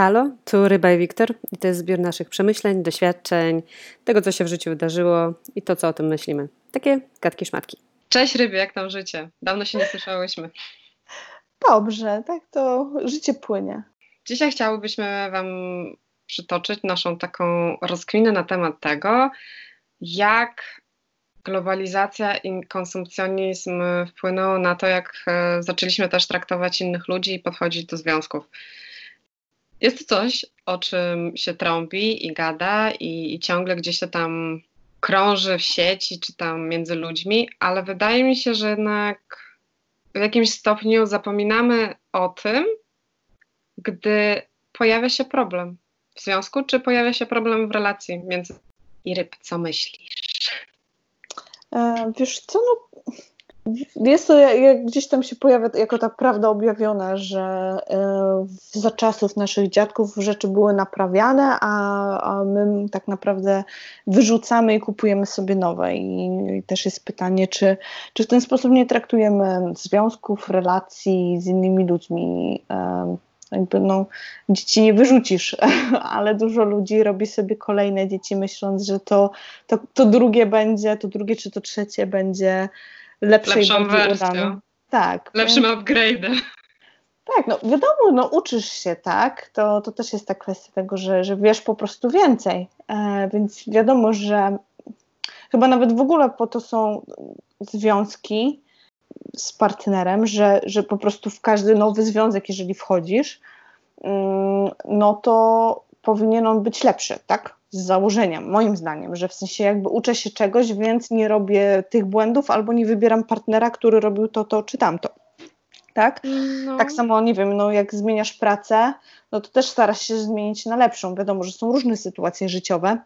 Halo, tu Ryba i Wiktor i to jest zbiór naszych przemyśleń, doświadczeń, tego co się w życiu wydarzyło i to co o tym myślimy. Takie gadki szmatki. Cześć Ryby, jak tam życie? Dawno się nie słyszałyśmy. Dobrze, tak to życie płynie. Dzisiaj chciałybyśmy Wam przytoczyć naszą taką rozkminę na temat tego, jak globalizacja i konsumpcjonizm wpłynęło na to, jak e, zaczęliśmy też traktować innych ludzi i podchodzić do związków. Jest to coś, o czym się trąbi i gada i, i ciągle gdzieś się tam krąży w sieci czy tam między ludźmi, ale wydaje mi się, że jednak w jakimś stopniu zapominamy o tym, gdy pojawia się problem w związku, czy pojawia się problem w relacji między i ryb. Co myślisz? E, wiesz co, no, jest to, jak gdzieś tam się pojawia jako ta prawda objawiona, że e, za czasów naszych dziadków rzeczy były naprawiane, a, a my tak naprawdę wyrzucamy i kupujemy sobie nowe. I, I, też jest pytanie, czy, czy w ten sposób nie traktujemy związków, relacji z innymi ludźmi. E, jakby no, dzieci nie wyrzucisz, ale dużo ludzi robi sobie kolejne dzieci, myśląc, że to, to, to drugie będzie, to drugie czy to trzecie będzie lepsze Lepszą wersją. Tak. Lepszym upgrade'em. Tak, no wiadomo, no uczysz się, tak, to, to też jest ta kwestia tego, że, że wiesz po prostu więcej, e, więc wiadomo, że chyba nawet w ogóle po to są związki z partnerem, że, że po prostu w każdy nowy związek, jeżeli wchodzisz, mm, no to powinien on być lepszy, tak? Z założenia, moim zdaniem, że w sensie jakby uczę się czegoś, więc nie robię tych błędów albo nie wybieram partnera, który robił to, to czy tamto. Tak? No. Tak samo, nie wiem, no jak zmieniasz pracę, no to też starasz się zmienić na lepszą. Wiadomo, że są różne sytuacje życiowe,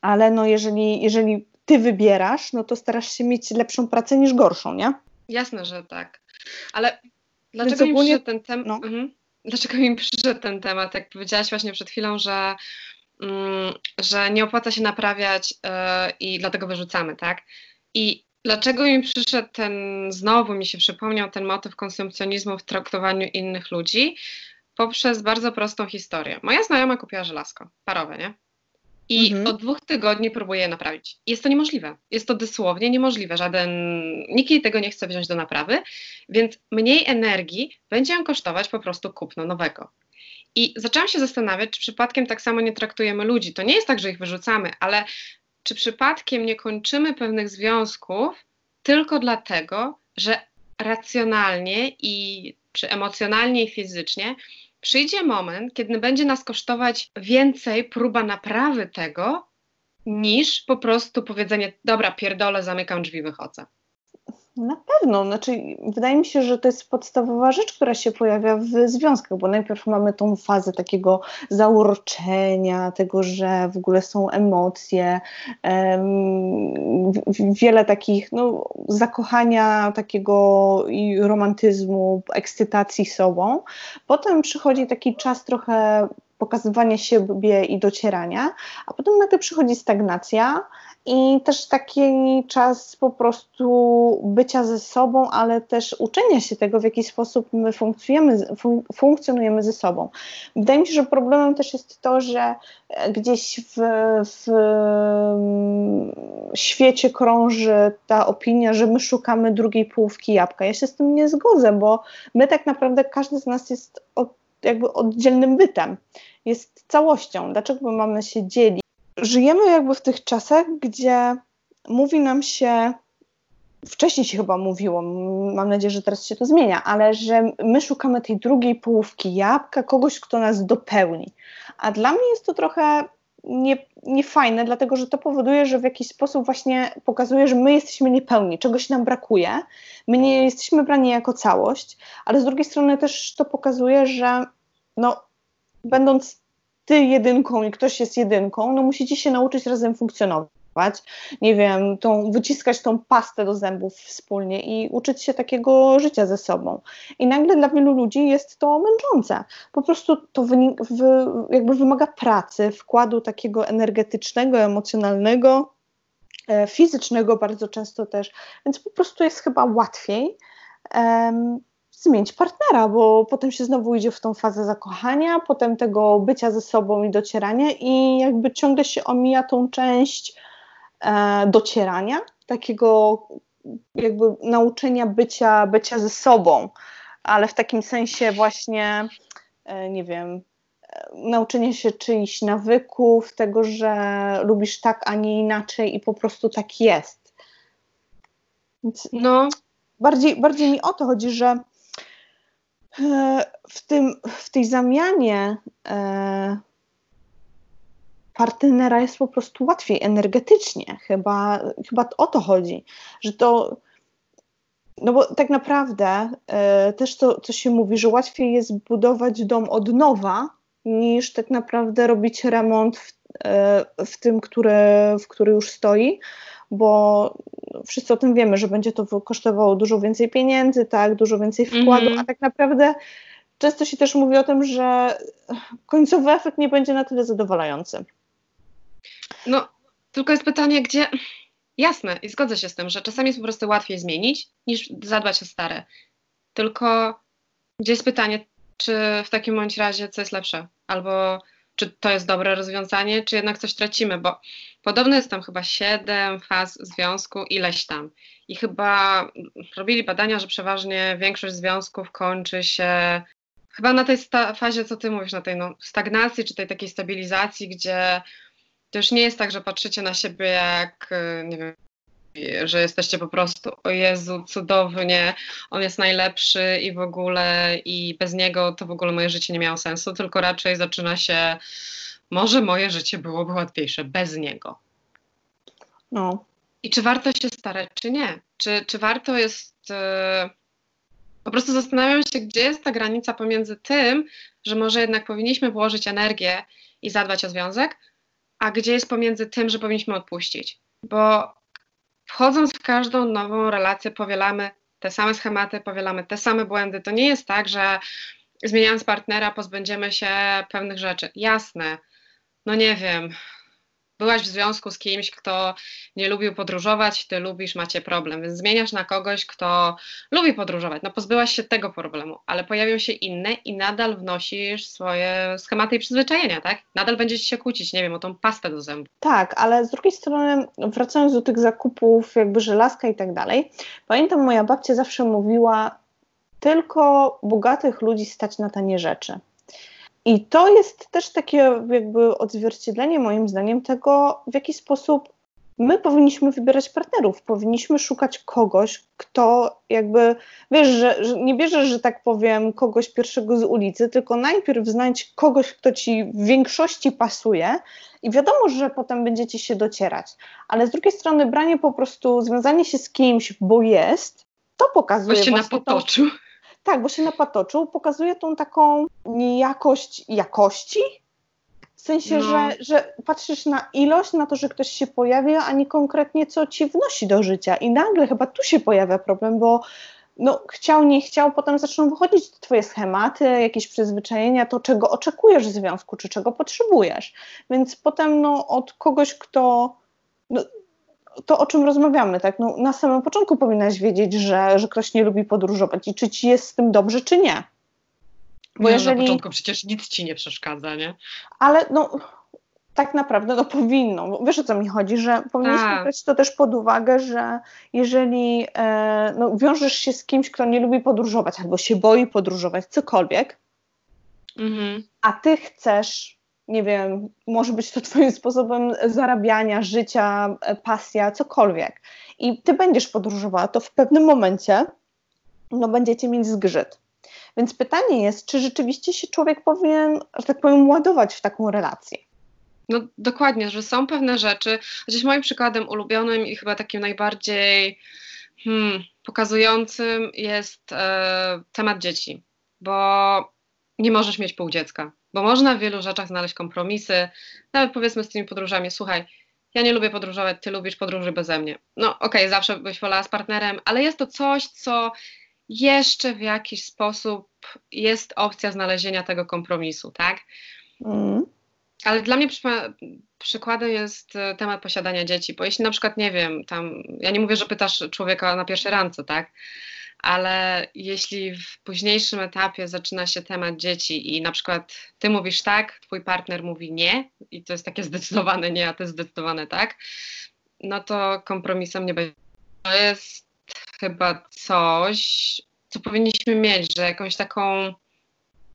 ale no jeżeli, jeżeli ty wybierasz, no to starasz się mieć lepszą pracę niż gorszą, nie? Jasne, że tak. Ale dlaczego mi przyszedł ten temat? No. Mhm. Dlaczego mi przyszedł ten temat? Jak powiedziałaś właśnie przed chwilą, że że nie opłaca się naprawiać e, i dlatego wyrzucamy, tak? I dlaczego mi przyszedł ten, znowu mi się przypomniał ten motyw konsumpcjonizmu w traktowaniu innych ludzi? Poprzez bardzo prostą historię. Moja znajoma kupiła żelazko parowe, nie? I mhm. od dwóch tygodni próbuję je naprawić. Jest to niemożliwe. Jest to dosłownie niemożliwe. Żaden, nikt jej tego nie chce wziąć do naprawy, więc mniej energii będzie ją kosztować po prostu kupno nowego. I zaczęłam się zastanawiać, czy przypadkiem tak samo nie traktujemy ludzi. To nie jest tak, że ich wyrzucamy, ale czy przypadkiem nie kończymy pewnych związków tylko dlatego, że racjonalnie i czy emocjonalnie i fizycznie przyjdzie moment, kiedy będzie nas kosztować więcej próba naprawy tego, niż po prostu powiedzenie, dobra, pierdolę, zamykam drzwi, wychodzę. Na pewno, znaczy wydaje mi się, że to jest podstawowa rzecz, która się pojawia w związkach, bo najpierw mamy tą fazę takiego zauroczenia, tego, że w ogóle są emocje, um, wiele takich no, zakochania takiego i romantyzmu, ekscytacji sobą. Potem przychodzi taki czas trochę pokazywania siebie i docierania, a potem nagle przychodzi stagnacja i też taki czas po prostu bycia ze sobą, ale też uczenia się tego, w jaki sposób my funkcjonujemy, fun funkcjonujemy ze sobą. Wydaje mi się, że problemem też jest to, że gdzieś w, w świecie krąży ta opinia, że my szukamy drugiej połówki jabłka. Ja się z tym nie zgodzę, bo my tak naprawdę, każdy z nas jest od, jakby oddzielnym bytem, jest całością. Dlaczego mamy się dzielić? Żyjemy jakby w tych czasach, gdzie mówi nam się, wcześniej się chyba mówiło, mam nadzieję, że teraz się to zmienia, ale że my szukamy tej drugiej połówki jabłka, kogoś, kto nas dopełni. A dla mnie jest to trochę nie, niefajne, dlatego że to powoduje, że w jakiś sposób właśnie pokazuje, że my jesteśmy niepełni, czegoś nam brakuje, my nie jesteśmy brani jako całość, ale z drugiej strony też to pokazuje, że no, będąc ty jedynką i ktoś jest jedynką, no musicie się nauczyć razem funkcjonować. Nie wiem, tą, wyciskać tą pastę do zębów wspólnie i uczyć się takiego życia ze sobą. I nagle dla wielu ludzi jest to męczące. Po prostu to jakby wymaga pracy, wkładu takiego energetycznego, emocjonalnego, e, fizycznego bardzo często też, więc po prostu jest chyba łatwiej. Um, zmienić partnera, bo potem się znowu idzie w tą fazę zakochania, potem tego bycia ze sobą i docierania i jakby ciągle się omija tą część e, docierania, takiego jakby nauczenia bycia, bycia ze sobą, ale w takim sensie właśnie, e, nie wiem, e, nauczenie się czyichś nawyków, tego, że lubisz tak, a nie inaczej i po prostu tak jest. Więc no. bardziej, bardziej mi o to chodzi, że w, tym, w tej zamianie partnera jest po prostu łatwiej energetycznie. Chyba, chyba o to chodzi, że to. No bo tak naprawdę e, też to, co się mówi, że łatwiej jest budować dom od nowa, niż tak naprawdę robić remont w, e, w tym, który, w który już stoi, bo wszyscy o tym wiemy, że będzie to kosztowało dużo więcej pieniędzy, tak, dużo więcej wkładu, mm -hmm. a tak naprawdę często się też mówi o tym, że końcowy efekt nie będzie na tyle zadowalający. No, tylko jest pytanie, gdzie. Jasne, i zgodzę się z tym, że czasami jest po prostu łatwiej zmienić niż zadbać o stare. Tylko gdzie jest pytanie, czy w takim bądź razie co jest lepsze? Albo czy to jest dobre rozwiązanie, czy jednak coś tracimy, bo podobno jest tam chyba siedem faz związku, ileś tam. I chyba robili badania, że przeważnie większość związków kończy się chyba na tej fazie, co ty mówisz, na tej no, stagnacji, czy tej takiej stabilizacji, gdzie to już nie jest tak, że patrzycie na siebie jak, e, nie wiem, że jesteście po prostu, o Jezu, cudownie, on jest najlepszy i w ogóle, i bez niego to w ogóle moje życie nie miało sensu, tylko raczej zaczyna się, może moje życie byłoby łatwiejsze bez niego. No. I czy warto się starać, czy nie? Czy, czy warto jest. Yy, po prostu zastanawiam się, gdzie jest ta granica pomiędzy tym, że może jednak powinniśmy włożyć energię i zadbać o związek, a gdzie jest pomiędzy tym, że powinniśmy odpuścić. Bo wchodząc w każdą nową relację, powielamy te same schematy, powielamy te same błędy. To nie jest tak, że zmieniając partnera pozbędziemy się pewnych rzeczy. Jasne, no nie wiem, byłaś w związku z kimś, kto nie lubił podróżować, ty lubisz, macie problem, więc zmieniasz na kogoś, kto lubi podróżować. No pozbyłaś się tego problemu, ale pojawią się inne i nadal wnosisz swoje schematy i przyzwyczajenia, tak? Nadal będziecie się kłócić, nie wiem, o tą pastę do zębów. Tak, ale z drugiej strony, wracając do tych zakupów, jakby żelazka i tak dalej, pamiętam moja babcia zawsze mówiła, tylko bogatych ludzi stać na tanie rzeczy. I to jest też takie jakby odzwierciedlenie moim zdaniem tego, w jaki sposób my powinniśmy wybierać partnerów. Powinniśmy szukać kogoś, kto jakby, wiesz, że, że, nie bierzesz, że tak powiem, kogoś pierwszego z ulicy, tylko najpierw znajdź kogoś, kto ci w większości pasuje i wiadomo, że potem będziecie się docierać. Ale z drugiej strony branie po prostu, związanie się z kimś, bo jest, to pokazuje się właśnie na To, tak, bo się napatoczył, pokazuje tą taką niejakość jakości. W sensie, no. że, że patrzysz na ilość, na to, że ktoś się pojawia, a nie konkretnie co ci wnosi do życia. I nagle chyba tu się pojawia problem, bo no, chciał, nie chciał, potem zaczną wychodzić twoje schematy, jakieś przyzwyczajenia, to czego oczekujesz w związku, czy czego potrzebujesz. Więc potem no, od kogoś, kto no, to, o czym rozmawiamy, tak? No, na samym początku powinnaś wiedzieć, że, że ktoś nie lubi podróżować i czy ci jest z tym dobrze, czy nie. Bo nie, jeżeli... Na początku przecież nic ci nie przeszkadza, nie? Ale no, tak naprawdę no powinno. Wiesz o co mi chodzi, że powinniśmy tak. brać to też pod uwagę, że jeżeli e, no, wiążesz się z kimś, kto nie lubi podróżować albo się boi podróżować, cokolwiek, mhm. a ty chcesz nie wiem, może być to Twoim sposobem zarabiania, życia, e, pasja, cokolwiek. I Ty będziesz podróżowała, to w pewnym momencie no, będziecie mieć zgrzyt. Więc pytanie jest, czy rzeczywiście się człowiek powinien, że tak powiem, ładować w taką relację? No dokładnie, że są pewne rzeczy, chociaż moim przykładem ulubionym i chyba takim najbardziej hmm, pokazującym jest e, temat dzieci, bo nie możesz mieć pół dziecka bo można w wielu rzeczach znaleźć kompromisy, nawet powiedzmy z tymi podróżami, słuchaj, ja nie lubię podróżować, ty lubisz podróży beze mnie. No okej, okay, zawsze byś wolała z partnerem, ale jest to coś, co jeszcze w jakiś sposób jest opcja znalezienia tego kompromisu, tak? Mm. Ale dla mnie przykładem jest e, temat posiadania dzieci, bo jeśli na przykład, nie wiem, tam, ja nie mówię, że pytasz człowieka na pierwszej randce, tak? Ale jeśli w późniejszym etapie zaczyna się temat dzieci i na przykład ty mówisz tak, twój partner mówi nie i to jest takie zdecydowane nie, a to jest zdecydowane tak, no to kompromisem nie będzie. To jest chyba coś, co powinniśmy mieć, że jakąś taką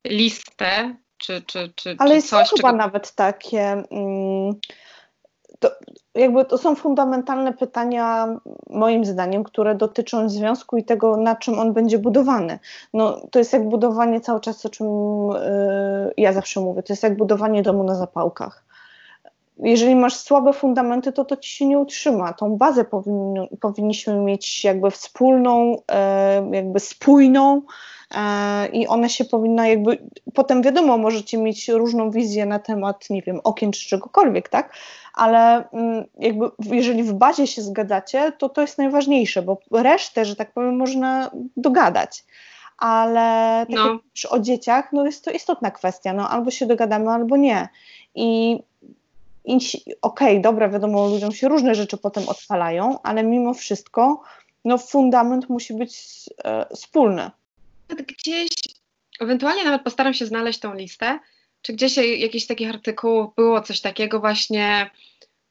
listę, czy, czy, czy, Ale czy jest coś, chyba czego... nawet takie. Mm, jakby to są fundamentalne pytania, moim zdaniem, które dotyczą związku i tego, na czym on będzie budowany. No, to jest jak budowanie cały czas, o czym yy, ja zawsze mówię, to jest jak budowanie domu na zapałkach. Jeżeli masz słabe fundamenty, to to ci się nie utrzyma. Tą bazę powinni, powinniśmy mieć jakby wspólną, yy, jakby spójną, E, i one się powinna jakby, potem wiadomo, możecie mieć różną wizję na temat, nie wiem, okien czy czegokolwiek, tak, ale mm, jakby jeżeli w bazie się zgadzacie, to to jest najważniejsze, bo resztę, że tak powiem, można dogadać. Ale tak no. już o dzieciach, no jest to istotna kwestia, no albo się dogadamy, albo nie. I okej, okay, dobra, wiadomo, ludziom się różne rzeczy potem odpalają, ale mimo wszystko, no fundament musi być e, wspólny gdzieś, ewentualnie nawet postaram się znaleźć tą listę, czy gdzieś jakiś takich artykułów było coś takiego właśnie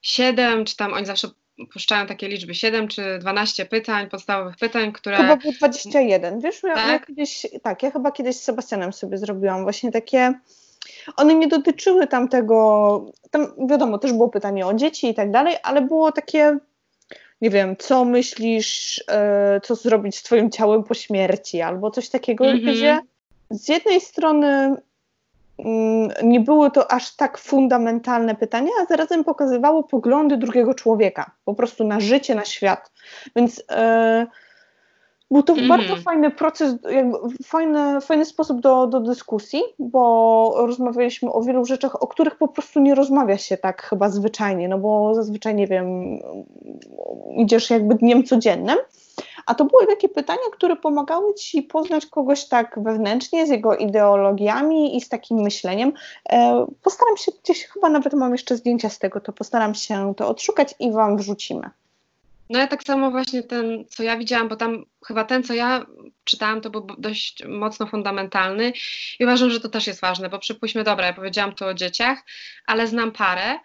7, czy tam oni zawsze puszczają takie liczby 7 czy 12 pytań, podstawowych pytań, które... Chyba było 21, wiesz, tak? Ja, kiedyś, tak, ja chyba kiedyś z Sebastianem sobie zrobiłam właśnie takie, one nie dotyczyły tam tego, tam wiadomo, też było pytanie o dzieci i tak dalej, ale było takie nie wiem, co myślisz, e, co zrobić z twoim ciałem po śmierci, albo coś takiego, mm -hmm. gdzie z jednej strony mm, nie były to aż tak fundamentalne pytania, a zarazem pokazywało poglądy drugiego człowieka, po prostu na życie, na świat. Więc e, był to mm. bardzo fajny proces, jakby fajny, fajny sposób do, do dyskusji, bo rozmawialiśmy o wielu rzeczach, o których po prostu nie rozmawia się tak chyba zwyczajnie, no bo zazwyczaj, nie wiem, idziesz jakby dniem codziennym, a to były takie pytania, które pomagały Ci poznać kogoś tak wewnętrznie, z jego ideologiami i z takim myśleniem. E, postaram się gdzieś, chyba nawet mam jeszcze zdjęcia z tego, to postaram się to odszukać i Wam wrzucimy. No ja tak samo właśnie ten, co ja widziałam, bo tam chyba ten, co ja czytałam, to był dość mocno fundamentalny i uważam, że to też jest ważne, bo przypuśćmy, dobra, ja powiedziałam tu o dzieciach, ale znam parę,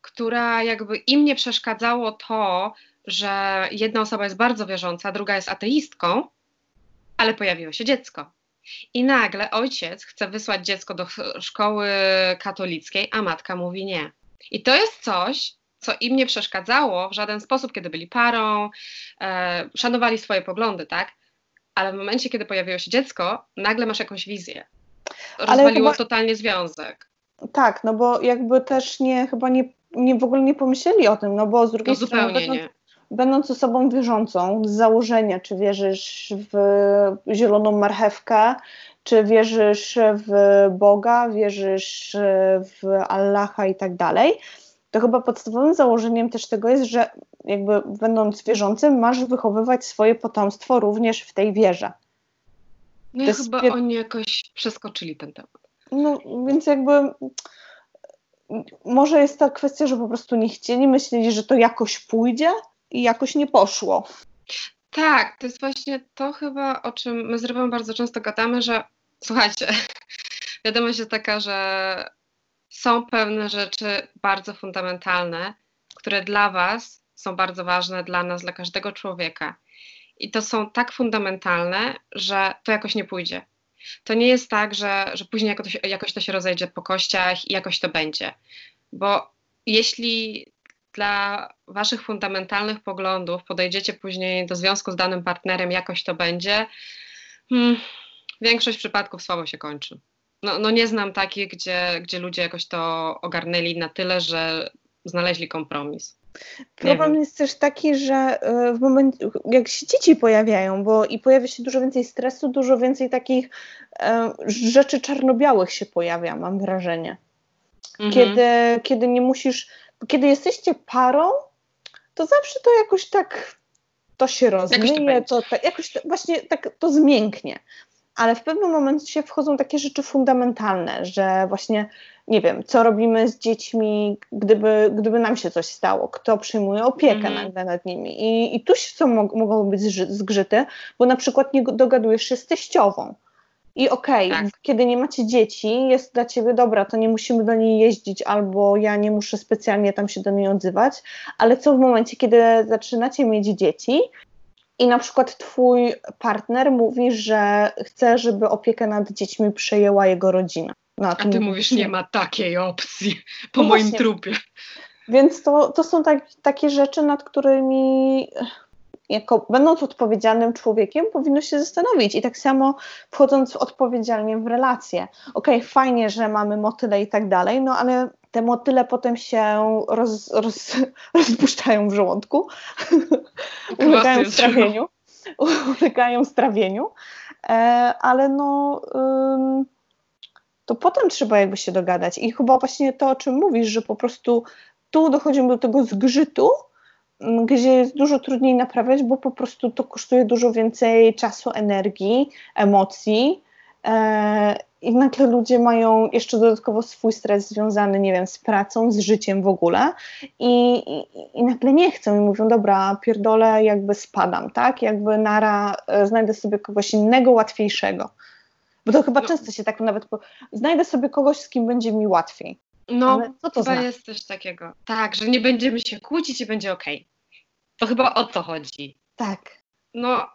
która jakby im nie przeszkadzało to, że jedna osoba jest bardzo wierząca, druga jest ateistką, ale pojawiło się dziecko. I nagle ojciec chce wysłać dziecko do szkoły katolickiej, a matka mówi nie. I to jest coś, co im nie przeszkadzało w żaden sposób, kiedy byli parą, e, szanowali swoje poglądy, tak? Ale w momencie, kiedy pojawiło się dziecko, nagle masz jakąś wizję. Rozwaliło chyba... totalnie związek. Tak, no bo jakby też nie, chyba nie, nie w ogóle nie pomyśleli o tym, no bo z drugiej no strony będąc, nie. będąc osobą wierzącą, z założenia, czy wierzysz w zieloną marchewkę, czy wierzysz w Boga, wierzysz w Allaha i tak dalej, to chyba podstawowym założeniem też tego jest, że jakby będąc wierzącym, masz wychowywać swoje potomstwo również w tej wierze. No ja chyba pier... oni jakoś przeskoczyli ten temat. No więc jakby może jest ta kwestia, że po prostu nie chcieli, myśleli, że to jakoś pójdzie i jakoś nie poszło. Tak, to jest właśnie to chyba, o czym my z Rybą bardzo często gadamy, że słuchajcie, wiadomość jest taka, że są pewne rzeczy bardzo fundamentalne, które dla Was są bardzo ważne, dla nas, dla każdego człowieka. I to są tak fundamentalne, że to jakoś nie pójdzie. To nie jest tak, że, że później jakoś, jakoś to się rozejdzie po kościach i jakoś to będzie. Bo jeśli dla Waszych fundamentalnych poglądów podejdziecie później do związku z danym partnerem, jakoś to będzie, hmm, większość przypadków słabo się kończy no, no nie znam takich, gdzie, gdzie ludzie jakoś to ogarnęli na tyle, że znaleźli kompromis. Problem jest też taki, że e, w momencie, jak się dzieci pojawiają, bo i pojawia się dużo więcej stresu, dużo więcej takich e, rzeczy czarno-białych się pojawia, mam wrażenie. Mhm. Kiedy, kiedy nie musisz, kiedy jesteście parą, to zawsze to jakoś tak to się rozmyje, to, to, jakoś to, właśnie tak to zmięknie. Ale w pewnym momencie wchodzą takie rzeczy fundamentalne, że właśnie nie wiem, co robimy z dziećmi, gdyby, gdyby nam się coś stało, kto przyjmuje opiekę mm. nagle nad nimi. I, i tu są, mogą być zgrzyty, bo na przykład nie dogadujesz się z teściową. I okej, okay, tak. kiedy nie macie dzieci, jest dla ciebie dobra, to nie musimy do niej jeździć, albo ja nie muszę specjalnie tam się do niej odzywać, ale co w momencie, kiedy zaczynacie mieć dzieci i na przykład twój partner mówi, że chce, żeby opiekę nad dziećmi przejęła jego rodzina. No, a ty mówisz, nie ma takiej opcji po no moim właśnie. trupie. Więc to, to są tak, takie rzeczy, nad którymi jako będąc odpowiedzialnym człowiekiem, powinno się zastanowić. I tak samo wchodząc odpowiedzialnie w relacje. Okej, okay, fajnie, że mamy motyle i tak dalej, no ale te motyle potem się roz, roz, rozpuszczają w żołądku, ulegają strawieniu, ulegają strawieniu, e, ale no to potem trzeba jakby się dogadać. I chyba właśnie to, o czym mówisz, że po prostu tu dochodzimy do tego zgrzytu, gdzie jest dużo trudniej naprawiać, bo po prostu to kosztuje dużo więcej czasu, energii, emocji. E, I nagle ludzie mają jeszcze dodatkowo swój stres związany, nie wiem, z pracą, z życiem w ogóle i, i, i nagle nie chcą i mówią, dobra, pierdolę, jakby spadam, tak? Jakby nara, e, znajdę sobie kogoś innego, łatwiejszego. Bo to chyba no. często się tak nawet, po... znajdę sobie kogoś, z kim będzie mi łatwiej. No, Ale co to chyba znaczy? jest coś takiego. Tak, że nie będziemy się kłócić i będzie okej. Okay. To chyba o to chodzi. Tak. No,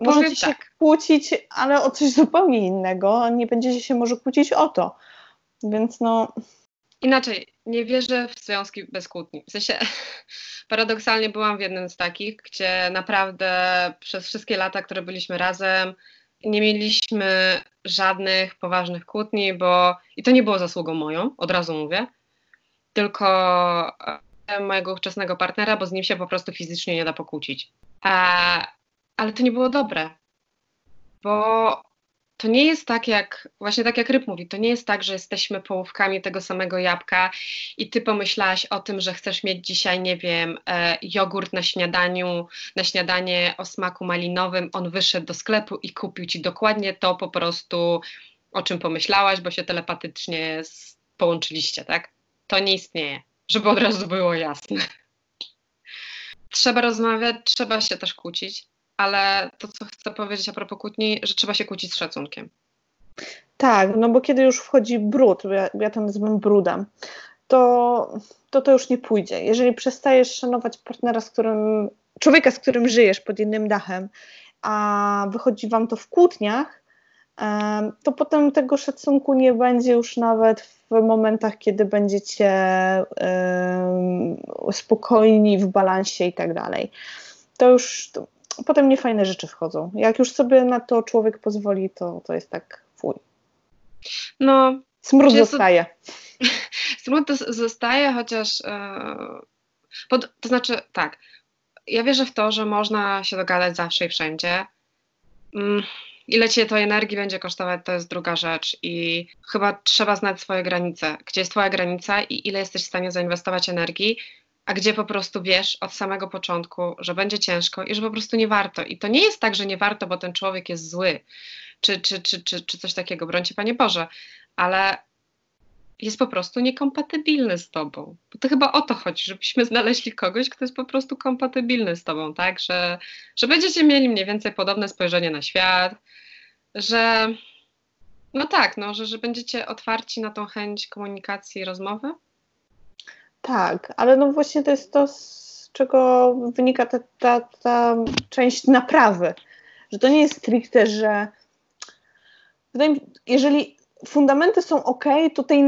Możecie się tak. kłócić, ale o coś zupełnie innego. Nie będziecie się może kłócić o to. Więc no. Inaczej, nie wierzę w związki bez kłótni. W sensie, paradoksalnie byłam w jednym z takich, gdzie naprawdę przez wszystkie lata, które byliśmy razem, nie mieliśmy żadnych poważnych kłótni, bo i to nie było zasługą moją, od razu mówię, tylko mojego ówczesnego partnera, bo z nim się po prostu fizycznie nie da pokłócić. A, ale to nie było dobre, bo to nie jest tak jak, właśnie tak jak Ryb mówi, to nie jest tak, że jesteśmy połówkami tego samego jabłka i ty pomyślałaś o tym, że chcesz mieć dzisiaj, nie wiem, e, jogurt na śniadaniu, na śniadanie o smaku malinowym, on wyszedł do sklepu i kupił ci dokładnie to po prostu, o czym pomyślałaś, bo się telepatycznie połączyliście, tak? To nie istnieje żeby od razu było jasne. Trzeba rozmawiać, trzeba się też kłócić, ale to, co chcę powiedzieć a propos kłótni, że trzeba się kłócić z szacunkiem. Tak, no bo kiedy już wchodzi brud, ja, ja to nazywam brudem, to, to to już nie pójdzie. Jeżeli przestajesz szanować partnera, z którym, człowieka, z którym żyjesz pod jednym dachem, a wychodzi wam to w kłótniach, to potem tego szacunku nie będzie już nawet w momentach, kiedy będziecie spokojni w balansie i tak dalej. To już potem niefajne rzeczy wchodzą. Jak już sobie na to człowiek pozwoli, to, to jest tak fuj. No, smród zostaje. Smród zostaje, chociaż yy, pod, to znaczy tak, ja wierzę w to, że można się dogadać zawsze i wszędzie. Mm Ile cię to energii będzie kosztować, to jest druga rzecz i chyba trzeba znać swoje granice. Gdzie jest twoja granica i ile jesteś w stanie zainwestować energii, a gdzie po prostu wiesz od samego początku, że będzie ciężko i że po prostu nie warto. I to nie jest tak, że nie warto, bo ten człowiek jest zły, czy, czy, czy, czy, czy coś takiego, brońcie Panie Boże, ale jest po prostu niekompatybilny z tobą. Bo to chyba o to chodzi, żebyśmy znaleźli kogoś, kto jest po prostu kompatybilny z tobą, tak? Że, że będziecie mieli mniej więcej podobne spojrzenie na świat, że no tak, no, że, że będziecie otwarci na tą chęć komunikacji i rozmowy. Tak, ale no właśnie to jest to, z czego wynika ta, ta, ta część naprawy. Że to nie jest stricte, że jeżeli fundamenty są ok, to tej,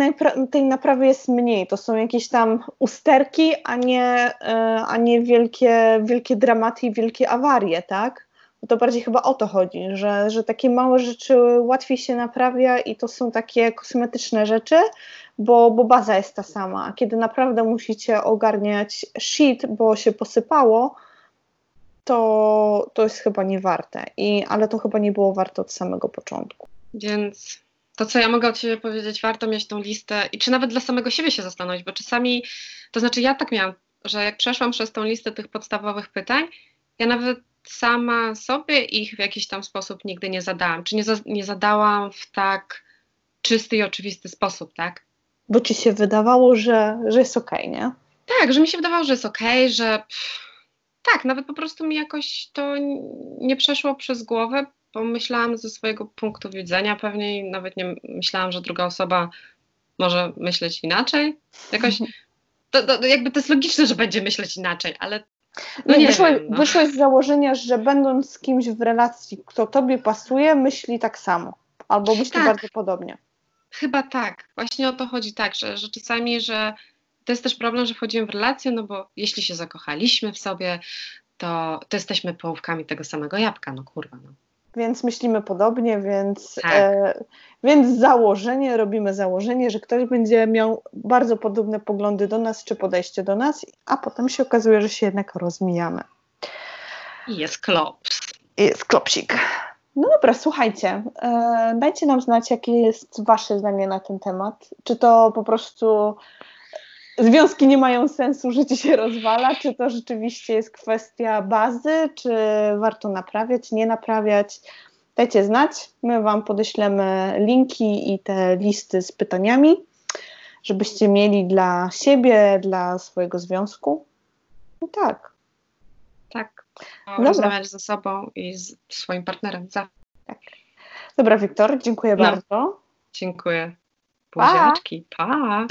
tej naprawy jest mniej. To są jakieś tam usterki, a nie, e, a nie wielkie, wielkie dramaty i wielkie awarie, tak? To bardziej chyba o to chodzi, że, że takie małe rzeczy łatwiej się naprawia i to są takie kosmetyczne rzeczy, bo, bo baza jest ta sama. Kiedy naprawdę musicie ogarniać shit, bo się posypało, to, to jest chyba nie warte. I, ale to chyba nie było warte od samego początku. Więc to, co ja mogę od siebie powiedzieć, warto mieć tą listę i czy nawet dla samego siebie się zastanowić, bo czasami, to znaczy ja tak miałam, że jak przeszłam przez tą listę tych podstawowych pytań, ja nawet sama sobie ich w jakiś tam sposób nigdy nie zadałam. Czy nie, za, nie zadałam w tak czysty i oczywisty sposób, tak? Bo ci się wydawało, że, że jest okej, okay, nie? Tak, że mi się wydawało, że jest okej, okay, że pff, tak, nawet po prostu mi jakoś to nie przeszło przez głowę, bo myślałam ze swojego punktu widzenia pewnie i nawet nie myślałam, że druga osoba może myśleć inaczej. Jakoś, to, to, jakby to jest logiczne, że będzie myśleć inaczej, ale no nie wyszłeś, wiem, no. wyszłeś z założenia, że będąc z kimś w relacji, kto tobie pasuje, myśli tak samo. Albo myśli Tak. bardzo podobnie. Chyba tak. Właśnie o to chodzi tak, że, że czasami, że to jest też problem, że wchodzimy w relację, no bo jeśli się zakochaliśmy w sobie, to, to jesteśmy połówkami tego samego jabłka, no kurwa, no. Więc myślimy podobnie, więc, Tak. e, więc założenie, robimy założenie, że ktoś będzie miał bardzo podobne poglądy do nas, czy podejście do nas, a potem się okazuje, że się jednak rozmijamy. I jest klops. I Jest klopsik. No dobra, słuchajcie, e, dajcie nam znać, jakie jest Wasze zdanie na ten temat. Czy to po prostu związki nie mają sensu, życie się rozwala, czy to rzeczywiście jest kwestia bazy, czy warto naprawiać, nie naprawiać. Dajcie znać, my Wam podeślemy linki i te listy z pytaniami, żebyście mieli dla siebie, dla swojego związku. No tak. Tak. Dobra. Rozmawiać ze sobą i z swoim partnerem. Za. Dobra, Wiktor, dziękuję No. bardzo. Dziękuję. Pa. Buziaczki. Pa.